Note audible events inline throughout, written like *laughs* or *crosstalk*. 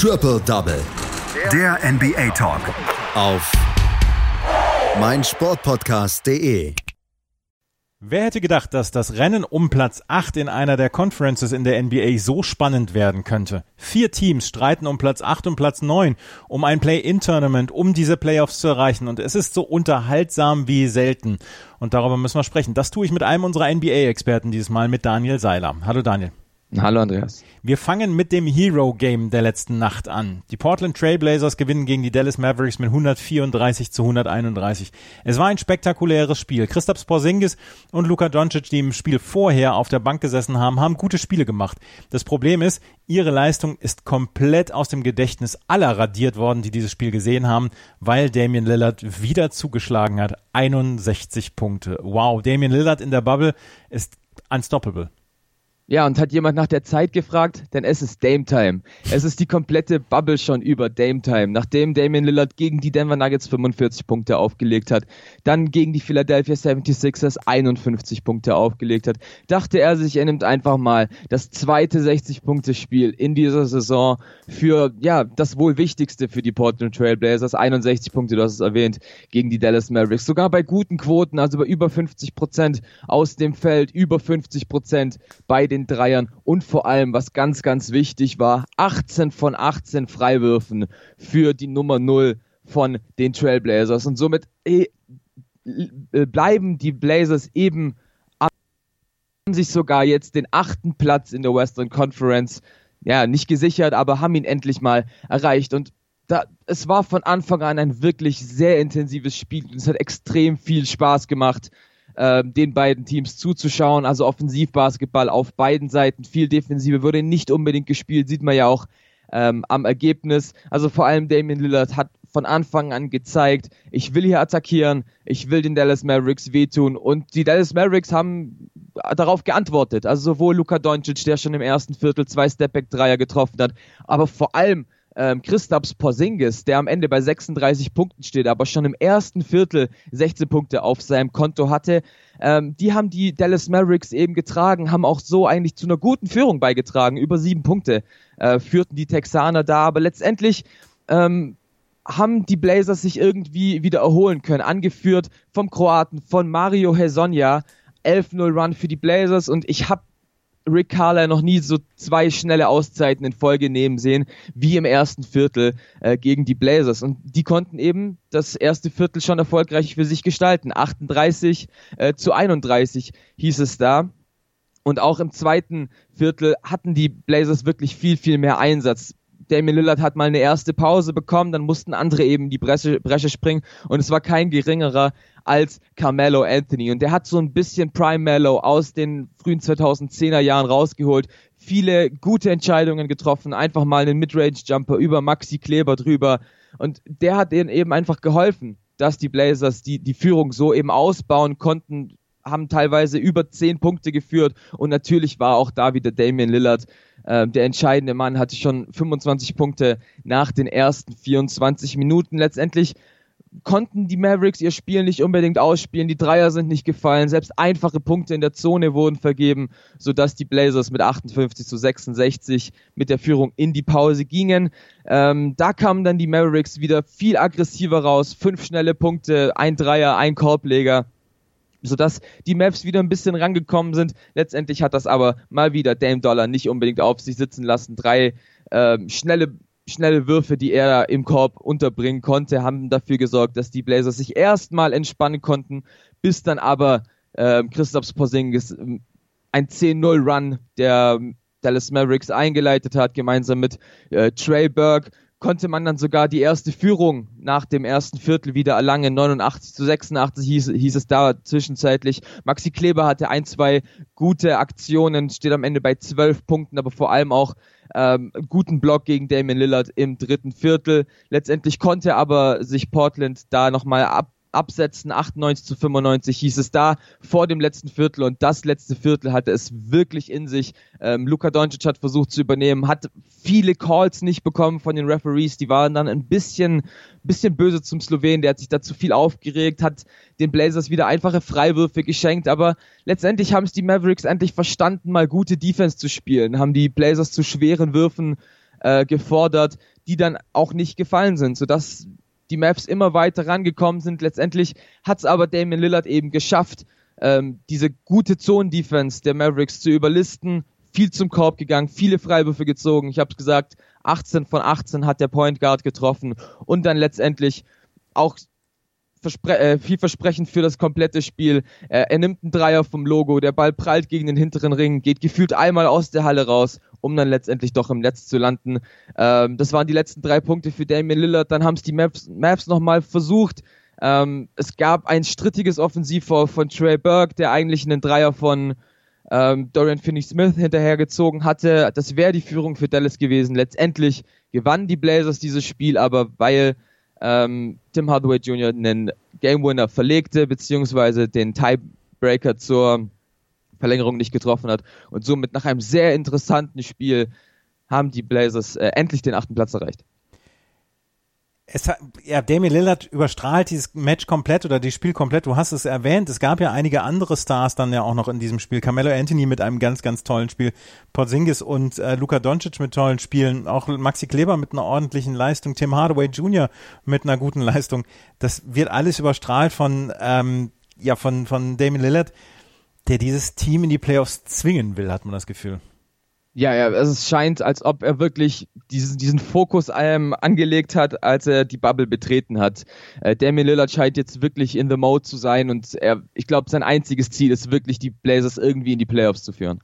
Triple Double. Der NBA Talk. Auf meinsportpodcast.de. Wer hätte gedacht, dass das Rennen um Platz 8 in einer der Conferences in der NBA so spannend werden könnte? Vier Teams streiten um Platz 8 und Platz 9, um ein Play-In-Tournament, um diese Playoffs zu erreichen. Und es ist so unterhaltsam wie selten. Und darüber müssen wir sprechen. Das tue ich mit einem unserer NBA-Experten dieses Mal, mit Daniel Seiler. Hallo Daniel. Hallo Andreas. Wir fangen mit dem Hero Game der letzten Nacht an. Die Portland Trailblazers gewinnen gegen die Dallas Mavericks mit 134 zu 131. Es war ein spektakuläres Spiel. Christoph Porzingis und Luka Doncic, die im Spiel vorher auf der Bank gesessen haben, haben gute Spiele gemacht. Das Problem ist, ihre Leistung ist komplett aus dem Gedächtnis aller radiert worden, die dieses Spiel gesehen haben, weil Damian Lillard wieder zugeschlagen hat. 61 Punkte. Wow, Damian Lillard in der Bubble ist unstoppable. Ja, und hat jemand nach der Zeit gefragt? Denn es ist Dame Time. Es ist die komplette Bubble schon über Dame Time. Nachdem Damian Lillard gegen die Denver Nuggets 45 Punkte aufgelegt hat, dann gegen die Philadelphia 76ers 51 Punkte aufgelegt hat, dachte er sich, er nimmt einfach mal das zweite 60-Punkte-Spiel in dieser Saison für, ja, das wohl wichtigste für die Portland Trail Blazers. 61 Punkte, du hast es erwähnt, gegen die Dallas Mavericks. Sogar bei guten Quoten, also bei über 50 Prozent aus dem Feld, über 50 Prozent bei den den Dreiern und vor allem, was ganz, ganz wichtig war, 18 von 18 Freiwürfen für die Nummer 0 von den Trailblazers. Und somit äh, bleiben die Blazers eben haben sich sogar jetzt den achten Platz in der Western Conference ja nicht gesichert, aber haben ihn endlich mal erreicht. Und da, es war von Anfang an ein wirklich sehr intensives Spiel und es hat extrem viel Spaß gemacht äh, den beiden Teams zuzuschauen. Also Offensivbasketball auf beiden Seiten. Viel Defensive wurde nicht unbedingt gespielt, sieht man ja auch ähm, am Ergebnis. Also vor allem Damian Lillard hat von Anfang an gezeigt, ich will hier attackieren, ich will den Dallas Mavericks wehtun und die Dallas Mavericks haben darauf geantwortet. Also sowohl Luka Doncic, der schon im ersten Viertel zwei Stepback-Dreier getroffen hat, aber vor allem ähm, Christaps Porzingis, der am Ende bei 36 Punkten steht, aber schon im ersten Viertel 16 Punkte auf seinem Konto hatte. Ähm, die haben die Dallas Mavericks eben getragen, haben auch so eigentlich zu einer guten Führung beigetragen. Über sieben Punkte äh, führten die Texaner da, aber letztendlich ähm, haben die Blazers sich irgendwie wieder erholen können, angeführt vom Kroaten, von Mario Hezonja. 11-0 Run für die Blazers und ich habe Rick Carlisle noch nie so zwei schnelle Auszeiten in Folge nehmen sehen, wie im ersten Viertel äh, gegen die Blazers. Und die konnten eben das erste Viertel schon erfolgreich für sich gestalten. 38 äh, zu 31 hieß es da. Und auch im zweiten Viertel hatten die Blazers wirklich viel, viel mehr Einsatz. Damian Lillard hat mal eine erste Pause bekommen, dann mussten andere eben die Bresche, Bresche springen und es war kein geringerer als Carmelo Anthony. Und der hat so ein bisschen Prime Mello aus den frühen 2010er Jahren rausgeholt, viele gute Entscheidungen getroffen, einfach mal einen Midrange Jumper über Maxi Kleber drüber. Und der hat denen eben einfach geholfen, dass die Blazers die, die Führung so eben ausbauen konnten, haben teilweise über zehn Punkte geführt. Und natürlich war auch da wieder Damian Lillard äh, der entscheidende Mann, hatte schon 25 Punkte nach den ersten 24 Minuten. Letztendlich konnten die Mavericks ihr Spiel nicht unbedingt ausspielen, die Dreier sind nicht gefallen, selbst einfache Punkte in der Zone wurden vergeben, sodass die Blazers mit 58 zu 66 mit der Führung in die Pause gingen. Ähm, da kamen dann die Mavericks wieder viel aggressiver raus, fünf schnelle Punkte, ein Dreier, ein Korbleger sodass die Mavs wieder ein bisschen rangekommen sind. Letztendlich hat das aber mal wieder Dame Dollar nicht unbedingt auf sich sitzen lassen. Drei äh, schnelle schnelle Würfe, die er im Korb unterbringen konnte, haben dafür gesorgt, dass die Blazers sich erstmal entspannen konnten, bis dann aber äh, Christoph Porzingis ähm, ein 10-0-Run der Dallas Mavericks eingeleitet hat, gemeinsam mit äh, Trey Burke konnte man dann sogar die erste Führung nach dem ersten Viertel wieder erlangen. 89 zu 86 hieß, hieß es da zwischenzeitlich. Maxi Kleber hatte ein, zwei gute Aktionen, steht am Ende bei zwölf Punkten, aber vor allem auch ähm, guten Block gegen Damian Lillard im dritten Viertel. Letztendlich konnte aber sich Portland da nochmal ab absetzen, 98 zu 95 hieß es da vor dem letzten Viertel und das letzte Viertel hatte es wirklich in sich. Ähm, Luka Doncic hat versucht zu übernehmen, hat viele Calls nicht bekommen von den Referees, die waren dann ein bisschen, bisschen böse zum Slowen, der hat sich da zu viel aufgeregt, hat den Blazers wieder einfache Freiwürfe geschenkt, aber letztendlich haben es die Mavericks endlich verstanden, mal gute Defense zu spielen, haben die Blazers zu schweren Würfen äh, gefordert, die dann auch nicht gefallen sind, sodass die Mavs immer weiter rangekommen sind. Letztendlich hat es aber Damian Lillard eben geschafft, ähm, diese gute Zone-Defense der Mavericks zu überlisten, viel zum Korb gegangen, viele Freiwürfe gezogen. Ich habe es gesagt, 18 von 18 hat der Point Guard getroffen und dann letztendlich auch verspre äh, vielversprechend für das komplette Spiel. Äh, er nimmt einen Dreier vom Logo, der Ball prallt gegen den hinteren Ring, geht gefühlt einmal aus der Halle raus, um dann letztendlich doch im Netz zu landen. Ähm, das waren die letzten drei Punkte für Damian Lillard. Dann haben es die Mavs, Mavs nochmal versucht. Ähm, es gab ein strittiges Offensivfoul von Trey Burke, der eigentlich einen Dreier von ähm, Dorian Finney-Smith hinterhergezogen hatte. Das wäre die Führung für Dallas gewesen. Letztendlich gewannen die Blazers dieses Spiel, aber weil ähm, Tim Hardaway Jr. einen Game Winner verlegte, beziehungsweise den Tiebreaker zur Verlängerung nicht getroffen hat. Und somit nach einem sehr interessanten Spiel haben die Blazers äh, endlich den achten Platz erreicht es hat, ja, Damian Lillard überstrahlt dieses Match komplett oder das Spiel komplett. Du hast es erwähnt. Es gab ja einige andere Stars dann ja auch noch in diesem Spiel. Carmelo Anthony mit einem ganz, ganz tollen Spiel. Porzingis und äh, Luka Doncic mit tollen Spielen. Auch Maxi Kleber mit einer ordentlichen Leistung. Tim Hardaway Jr. mit einer guten Leistung. Das wird alles überstrahlt von, ähm, ja, von, von Damian Lillard, der dieses Team in die Playoffs zwingen will, hat man das Gefühl. Ja, ja, also es scheint, als ob er wirklich diesen, diesen Fokus ähm, angelegt hat, als er die Bubble betreten hat. Äh, Damian Lillard scheint jetzt wirklich in the mode zu sein und er, ich glaube, sein einziges Ziel ist wirklich, die Blazers irgendwie in die Playoffs zu führen.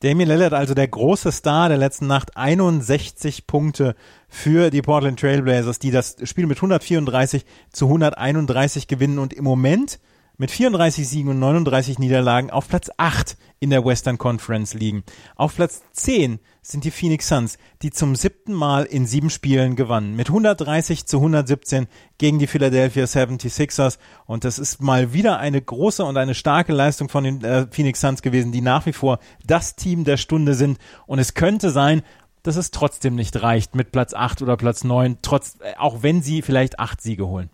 Damian Lillard, also der große Star der letzten Nacht, 61 Punkte für die Portland Trailblazers, die das Spiel mit 134 zu 131 gewinnen und im Moment mit 34 Siegen und 39 Niederlagen auf Platz 8 in der Western Conference liegen. Auf Platz 10 sind die Phoenix Suns, die zum siebten Mal in sieben Spielen gewannen. Mit 130 zu 117 gegen die Philadelphia 76ers. Und das ist mal wieder eine große und eine starke Leistung von den äh, Phoenix Suns gewesen, die nach wie vor das Team der Stunde sind. Und es könnte sein, dass es trotzdem nicht reicht mit Platz 8 oder Platz 9, trotz, äh, auch wenn sie vielleicht acht Siege holen.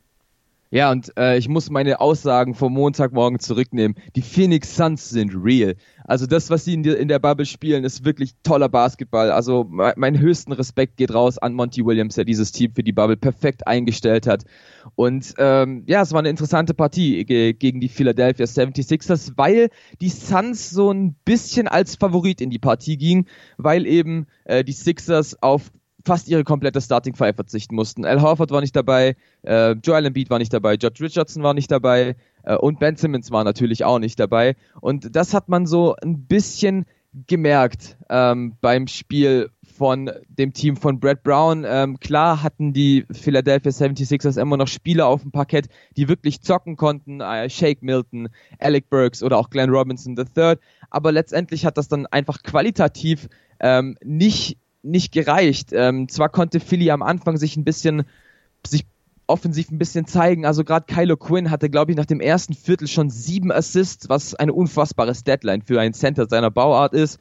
Ja, und äh, ich muss meine Aussagen vom Montagmorgen zurücknehmen. Die Phoenix Suns sind real. Also das, was sie in, die, in der Bubble spielen, ist wirklich toller Basketball. Also mein, mein höchsten Respekt geht raus an Monty Williams, der dieses Team für die Bubble perfekt eingestellt hat. Und ähm, ja, es war eine interessante Partie ge gegen die Philadelphia 76ers, weil die Suns so ein bisschen als Favorit in die Partie gingen, weil eben äh, die Sixers auf fast ihre komplette Starting Five verzichten mussten. Al Horford war nicht dabei, äh, Joel Embiid war nicht dabei, George Richardson war nicht dabei äh, und Ben Simmons war natürlich auch nicht dabei. Und das hat man so ein bisschen gemerkt ähm, beim Spiel von dem Team von Brad Brown. Ähm, klar hatten die Philadelphia 76ers immer noch Spieler auf dem Parkett, die wirklich zocken konnten. Äh, Shake Milton, Alec Burks oder auch Glenn Robinson III. Aber letztendlich hat das dann einfach qualitativ ähm, nicht nicht gereicht. Ähm, zwar konnte Philly am Anfang sich ein bisschen, sich offensiv ein bisschen zeigen. Also gerade Kylo Quinn hatte, glaube ich, nach dem ersten Viertel schon sieben Assists, was eine unfassbares Deadline für einen Center seiner Bauart ist.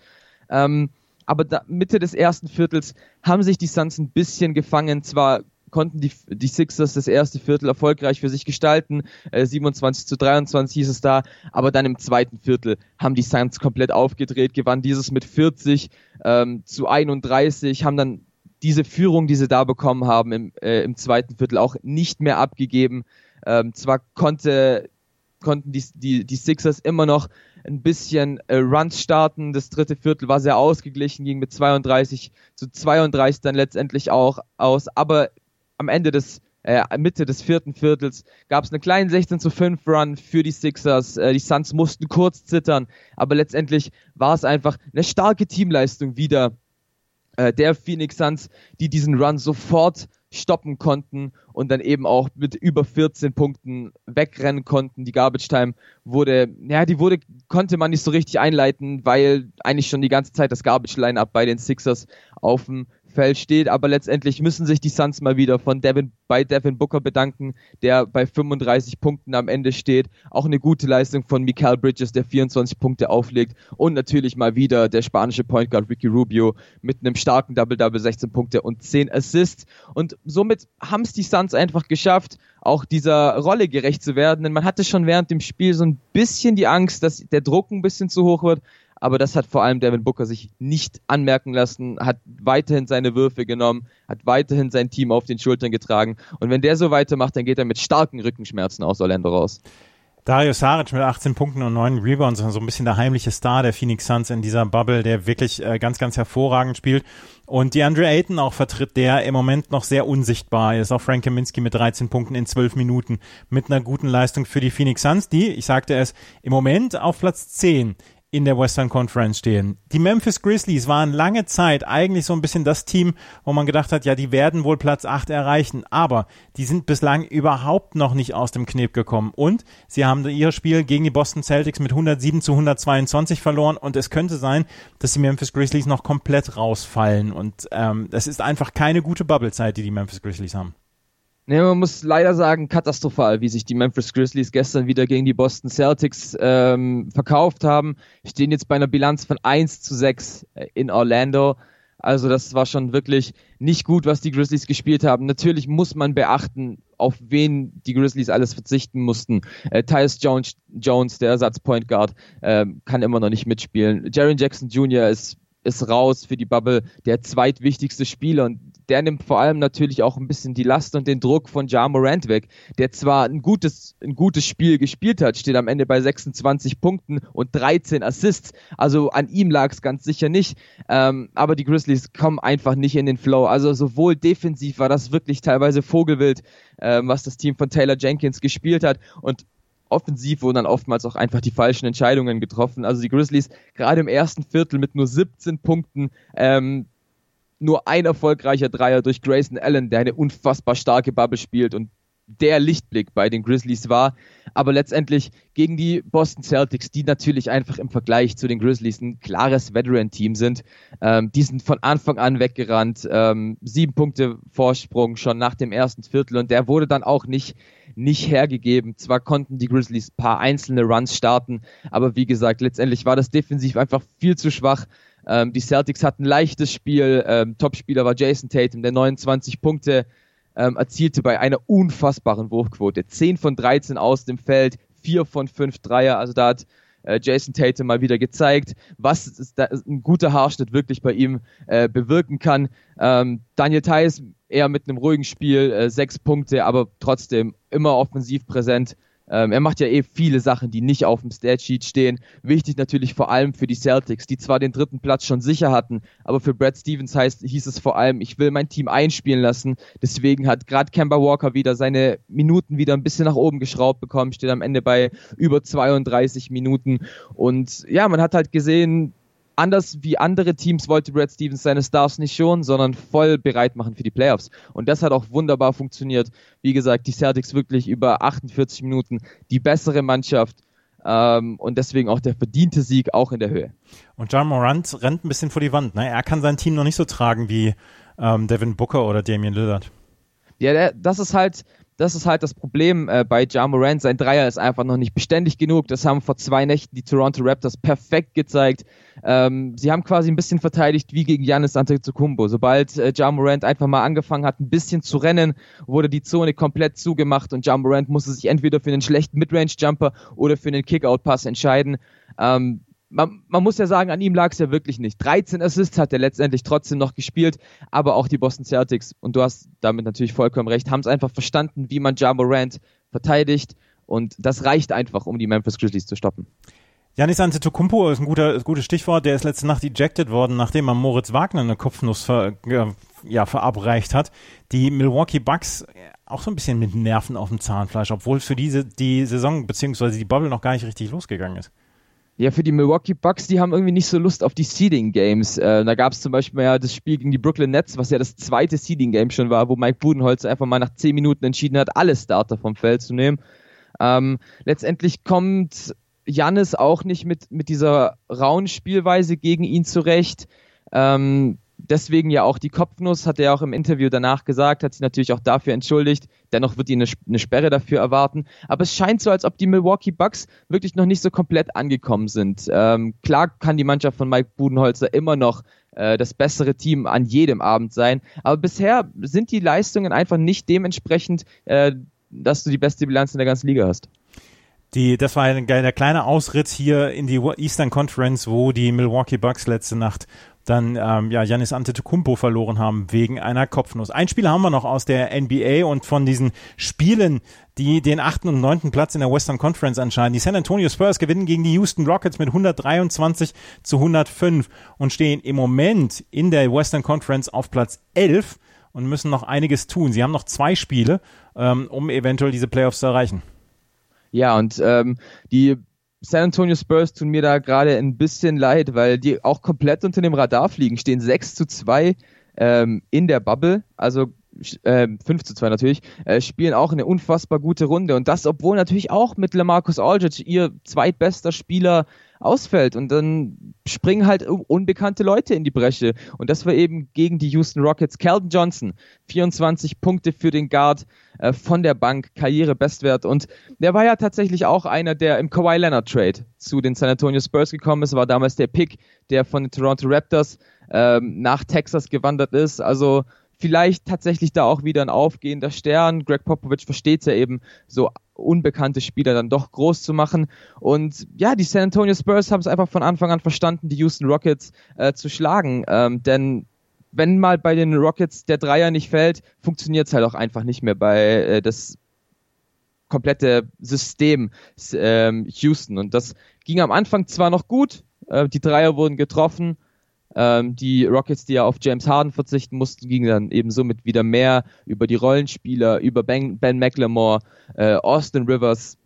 Ähm, aber da, Mitte des ersten Viertels haben sich die Suns ein bisschen gefangen. Zwar konnten die, die Sixers das erste Viertel erfolgreich für sich gestalten. Äh, 27 zu 23 hieß es da. Aber dann im zweiten Viertel haben die Suns komplett aufgedreht, gewannen dieses mit 40 ähm, zu 31, haben dann diese Führung, die sie da bekommen haben, im, äh, im zweiten Viertel auch nicht mehr abgegeben. Ähm, zwar konnte, konnten die, die, die Sixers immer noch ein bisschen äh, Runs starten. Das dritte Viertel war sehr ausgeglichen, ging mit 32 zu 32 dann letztendlich auch aus. Aber am Ende des äh, Mitte des vierten Viertels gab es einen kleinen 16 zu 5 Run für die Sixers. Äh, die Suns mussten kurz zittern, aber letztendlich war es einfach eine starke Teamleistung wieder äh, der Phoenix Suns, die diesen Run sofort stoppen konnten und dann eben auch mit über 14 Punkten wegrennen konnten. Die Garbage Time wurde, ja, die wurde, konnte man nicht so richtig einleiten, weil eigentlich schon die ganze Zeit das Garbage Line-Up bei den Sixers auf dem Feld steht, aber letztendlich müssen sich die Suns mal wieder von Devin, bei Devin Booker bedanken, der bei 35 Punkten am Ende steht. Auch eine gute Leistung von Mikael Bridges, der 24 Punkte auflegt. Und natürlich mal wieder der spanische Point Guard Ricky Rubio mit einem starken Double-Double, 16 Punkte und 10 Assists. Und somit haben es die Suns einfach geschafft, auch dieser Rolle gerecht zu werden, denn man hatte schon während dem Spiel so ein bisschen die Angst, dass der Druck ein bisschen zu hoch wird, aber das hat vor allem Devin Booker sich nicht anmerken lassen, hat weiterhin seine Würfe genommen, hat weiterhin sein Team auf den Schultern getragen und wenn der so weitermacht, dann geht er mit starken Rückenschmerzen aus Orlando raus. Dario Saric mit 18 Punkten und 9 Rebounds, so ein bisschen der heimliche Star der Phoenix Suns in dieser Bubble, der wirklich äh, ganz, ganz hervorragend spielt. Und die Andre Ayton auch vertritt, der im Moment noch sehr unsichtbar ist. Auch Frank Kaminski mit 13 Punkten in 12 Minuten mit einer guten Leistung für die Phoenix Suns, die, ich sagte es, im Moment auf Platz 10 in der Western Conference stehen. Die Memphis Grizzlies waren lange Zeit eigentlich so ein bisschen das Team, wo man gedacht hat, ja, die werden wohl Platz 8 erreichen, aber die sind bislang überhaupt noch nicht aus dem Kneb gekommen und sie haben ihr Spiel gegen die Boston Celtics mit 107 zu 122 verloren und es könnte sein, dass die Memphis Grizzlies noch komplett rausfallen und ähm, es ist einfach keine gute Bubble-Zeit, die die Memphis Grizzlies haben. Nee, man muss leider sagen, katastrophal, wie sich die Memphis Grizzlies gestern wieder gegen die Boston Celtics ähm, verkauft haben. Stehen jetzt bei einer Bilanz von 1 zu 6 äh, in Orlando. Also das war schon wirklich nicht gut, was die Grizzlies gespielt haben. Natürlich muss man beachten, auf wen die Grizzlies alles verzichten mussten. Äh, Tyus Jones, Jones, der Ersatz Point Guard, äh, kann immer noch nicht mitspielen. Jaron Jackson Jr. ist ist raus für die Bubble, der zweitwichtigste Spieler und der nimmt vor allem natürlich auch ein bisschen die Last und den Druck von Ja Morant weg, der zwar ein gutes, ein gutes Spiel gespielt hat, steht am Ende bei 26 Punkten und 13 Assists, also an ihm lag es ganz sicher nicht, ähm, aber die Grizzlies kommen einfach nicht in den Flow, also sowohl defensiv war das wirklich teilweise Vogelwild, ähm, was das Team von Taylor Jenkins gespielt hat und offensiv wurden dann oftmals auch einfach die falschen Entscheidungen getroffen. Also die Grizzlies gerade im ersten Viertel mit nur 17 Punkten, ähm, nur ein erfolgreicher Dreier durch Grayson Allen, der eine unfassbar starke Bubble spielt und der Lichtblick bei den Grizzlies war. Aber letztendlich gegen die Boston Celtics, die natürlich einfach im Vergleich zu den Grizzlies ein klares Veteran-Team sind, ähm, die sind von Anfang an weggerannt. Ähm, sieben Punkte Vorsprung schon nach dem ersten Viertel und der wurde dann auch nicht, nicht hergegeben. Zwar konnten die Grizzlies paar einzelne Runs starten, aber wie gesagt, letztendlich war das defensiv einfach viel zu schwach. Ähm, die Celtics hatten ein leichtes Spiel. Ähm, Topspieler war Jason Tatum, der 29 Punkte ähm, erzielte bei einer unfassbaren Wurfquote. 10 von 13 aus dem Feld, 4 von 5 Dreier. Also da hat äh, Jason Tatum mal wieder gezeigt, was ein guter Haarschnitt wirklich bei ihm äh, bewirken kann. Ähm, Daniel Theiss eher mit einem ruhigen Spiel, äh, sechs Punkte, aber trotzdem immer offensiv präsent. Ähm, er macht ja eh viele Sachen, die nicht auf dem Statsheet stehen. Wichtig natürlich vor allem für die Celtics, die zwar den dritten Platz schon sicher hatten, aber für Brad Stevens heißt, hieß es vor allem, ich will mein Team einspielen lassen. Deswegen hat gerade Kemba Walker wieder seine Minuten wieder ein bisschen nach oben geschraubt bekommen, steht am Ende bei über 32 Minuten. Und ja, man hat halt gesehen, anders wie andere Teams wollte Brad Stevens seine Stars nicht schon, sondern voll bereit machen für die Playoffs. Und das hat auch wunderbar funktioniert. Wie gesagt, die Celtics wirklich über 48 Minuten die bessere Mannschaft. Ähm, und deswegen auch der verdiente Sieg auch in der Höhe. Und John Morant rennt ein bisschen vor die Wand. Ne? Er kann sein Team noch nicht so tragen wie ähm, Devin Booker oder Damian Lillard. Ja, der, das ist halt, das ist halt das Problem äh, bei Ja Morant. Sein Dreier ist einfach noch nicht beständig genug. Das haben vor zwei Nächten die Toronto Raptors perfekt gezeigt. Ähm, sie haben quasi ein bisschen verteidigt wie gegen Giannis Antetokounmpo. Sobald äh, Ja Morant einfach mal angefangen hat, ein bisschen zu rennen, wurde die Zone komplett zugemacht und Ja Morant musste sich entweder für einen schlechten Midrange-Jumper oder für einen Kickout-Pass entscheiden. Ähm, man, man muss ja sagen, an ihm lag es ja wirklich nicht. 13 Assists hat er letztendlich trotzdem noch gespielt, aber auch die Boston Celtics, und du hast damit natürlich vollkommen recht, haben es einfach verstanden, wie man Ja Morant verteidigt und das reicht einfach, um die Memphis Grizzlies zu stoppen. Janis Antetokounmpo ist ein guter, ein gutes Stichwort. Der ist letzte Nacht ejected worden, nachdem er Moritz Wagner eine Kopfnuss ver, ja, verabreicht hat. Die Milwaukee Bucks auch so ein bisschen mit Nerven auf dem Zahnfleisch, obwohl für diese die Saison beziehungsweise die Bubble noch gar nicht richtig losgegangen ist. Ja, für die Milwaukee Bucks, die haben irgendwie nicht so Lust auf die Seeding Games. Äh, da gab es zum Beispiel ja das Spiel gegen die Brooklyn Nets, was ja das zweite Seeding Game schon war, wo Mike Budenholz einfach mal nach zehn Minuten entschieden hat, alle Starter vom Feld zu nehmen. Ähm, letztendlich kommt Jannis auch nicht mit, mit dieser rauen Spielweise gegen ihn zurecht. Ähm, deswegen ja auch die Kopfnuss, hat er auch im Interview danach gesagt, hat sich natürlich auch dafür entschuldigt. Dennoch wird ihn eine, Sperre dafür erwarten. Aber es scheint so, als ob die Milwaukee Bucks wirklich noch nicht so komplett angekommen sind. Ähm, klar kann die Mannschaft von Mike Budenholzer immer noch äh, das bessere Team an jedem Abend sein. Aber bisher sind die Leistungen einfach nicht dementsprechend, äh, dass du die beste Bilanz in der ganzen Liga hast. Die, das war ein kleiner Ausritt hier in die Eastern Conference, wo die Milwaukee Bucks letzte Nacht dann ähm, Antetokounmpo verloren haben wegen einer Kopfnuss. Ein Spiel haben wir noch aus der NBA und von diesen Spielen, die den achten und neunten Platz in der Western Conference anscheinend. Die San Antonio Spurs gewinnen gegen die Houston Rockets mit 123 zu 105 und stehen im Moment in der Western Conference auf Platz 11 und müssen noch einiges tun. Sie haben noch zwei Spiele, ähm, um eventuell diese Playoffs zu erreichen. Ja, und ähm, die San Antonio Spurs tun mir da gerade ein bisschen leid, weil die auch komplett unter dem Radar fliegen, stehen 6 zu 2 ähm, in der Bubble, also äh, 5 zu 2 natürlich, äh, spielen auch eine unfassbar gute Runde. Und das, obwohl natürlich auch mit Lamarcus Aldridge ihr zweitbester Spieler ausfällt. Und dann springen halt unbekannte Leute in die Bresche. Und das war eben gegen die Houston Rockets. Calvin Johnson, 24 Punkte für den Guard äh, von der Bank, Karrierebestwert und der war ja tatsächlich auch einer, der im Kawhi Leonard Trade zu den San Antonio Spurs gekommen ist, war damals der Pick, der von den Toronto Raptors ähm, nach Texas gewandert ist, also vielleicht tatsächlich da auch wieder ein aufgehender Stern. Greg Popovich versteht ja eben, so unbekannte Spieler dann doch groß zu machen. Und ja, die San Antonio Spurs haben es einfach von Anfang an verstanden, die Houston Rockets äh, zu schlagen. Ähm, denn wenn mal bei den Rockets der Dreier nicht fällt, funktioniert es halt auch einfach nicht mehr bei äh, das komplette System äh, Houston. Und das ging am Anfang zwar noch gut, äh, die Dreier wurden getroffen, ähm, die Rockets, die ja auf James Harden verzichten mussten, gingen dann eben somit wieder mehr über die Rollenspieler, über Ben, ben McLemore, äh, Austin Rivers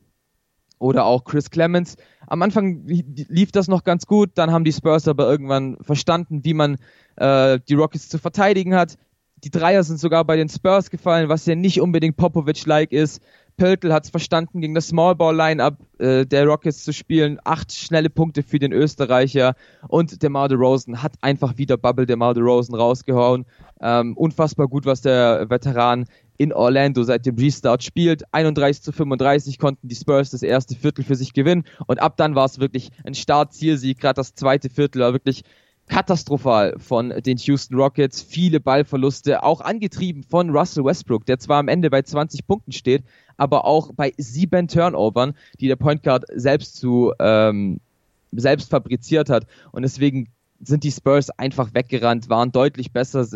oder auch Chris Clemens. Am Anfang lief das noch ganz gut, dann haben die Spurs aber irgendwann verstanden, wie man äh, die Rockets zu verteidigen hat. Die Dreier sind sogar bei den Spurs gefallen, was ja nicht unbedingt Popovich-like ist. Pöltl hat es verstanden, gegen das Smallball-Line-Up äh, der Rockets zu spielen. Acht schnelle Punkte für den Österreicher. Und DeMar DeRozan hat einfach wieder Bubble DeMar DeRozan rausgehauen. Ähm, unfassbar gut, was der Veteran in Orlando seit dem Restart spielt. 31 zu 35 konnten die Spurs das erste Viertel für sich gewinnen. Und ab dann war es wirklich ein Start-Zielsieg. Gerade das zweite Viertel war wirklich katastrophal von den Houston Rockets. Viele Ballverluste, auch angetrieben von Russell Westbrook, der zwar am Ende bei 20 Punkten steht, aber auch bei sieben Turnovern, die der Point Guard selbst zu ähm, selbst fabriziert hat. Und deswegen sind die Spurs einfach weggerannt, waren deutlich besser,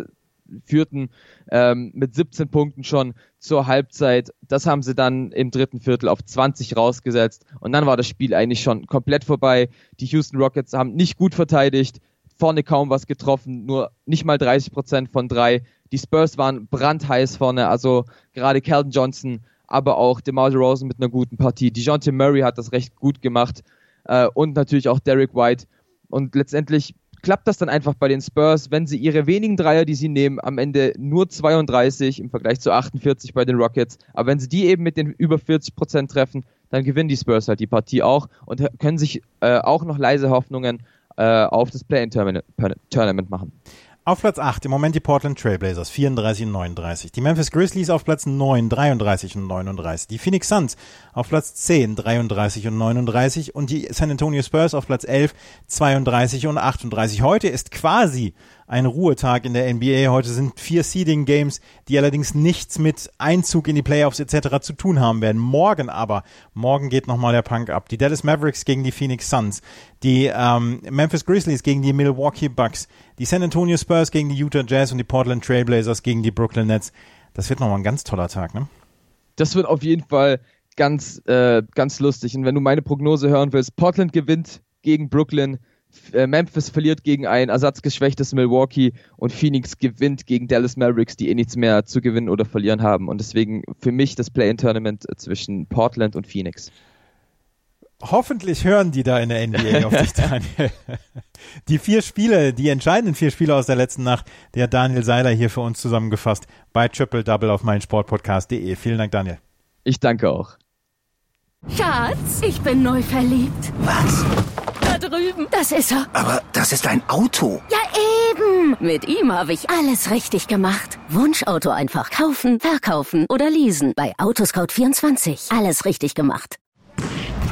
führten ähm, mit 17 Punkten schon zur Halbzeit. Das haben sie dann im dritten Viertel auf 20 rausgesetzt. Und dann war das Spiel eigentlich schon komplett vorbei. Die Houston Rockets haben nicht gut verteidigt, vorne kaum was getroffen, nur nicht mal 30 Prozent von drei. Die Spurs waren brandheiß vorne, also gerade Calvin Johnson, aber auch DeMar DeRozan mit einer guten Partie. DeJounte Murray hat das recht gut gemacht äh, und natürlich auch Derek White. Und letztendlich klappt das dann einfach bei den Spurs, wenn sie ihre wenigen Dreier, die sie nehmen, am Ende nur 32 im Vergleich zu 48 bei den Rockets. Aber wenn sie die eben mit den über 40 Prozent treffen, dann gewinnen die Spurs halt die Partie auch und können sich äh, auch noch leise Hoffnungen auf das Play-In-Tournament machen. Auf Platz 8 im Moment die Portland Trailblazers 34 und 39. Die Memphis Grizzlies auf Platz 9 33 und 39. Die Phoenix Suns auf Platz 10 33 und 39 und die San Antonio Spurs auf Platz 11 32 und 38. Heute ist quasi ein Ruhetag in der NBA. Heute sind vier Seeding Games, die allerdings nichts mit Einzug in die Playoffs etc. zu tun haben werden. Morgen aber, morgen geht nochmal der Punk ab. Die Dallas Mavericks gegen die Phoenix Suns, die ähm, Memphis Grizzlies gegen die Milwaukee Bucks, die San Antonio Spurs gegen die Utah Jazz und die Portland Trailblazers gegen die Brooklyn Nets. Das wird nochmal ein ganz toller Tag, ne? Das wird auf jeden Fall ganz, äh, ganz lustig. Und wenn du meine Prognose hören willst, Portland gewinnt gegen Brooklyn äh, Memphis verliert gegen ein ersatzgeschwächtes Milwaukee und Phoenix gewinnt gegen Dallas Mavericks, die eh nichts mehr zu gewinnen oder verlieren haben. Und deswegen für mich das Play-In-Tournament zwischen Portland und Phoenix. Hoffentlich hören die da in der NBA auf dich, *laughs* Daniel. Die vier Spiele, die entscheidenden vier Spiele aus der letzten Nacht, der hat Daniel Seiler hier für uns zusammengefasst bei Triple Double auf meinsportpodcast.de. Vielen Dank, Daniel. Ich danke auch. Schatz, ich bin neu verliebt. Was? Da drüben. Das ist er. Aber das ist ein Auto. Ja, eben. Mit ihm habe ich alles richtig gemacht. Wunschauto einfach kaufen, verkaufen oder leasen. Bei Autoscout24. Alles richtig gemacht.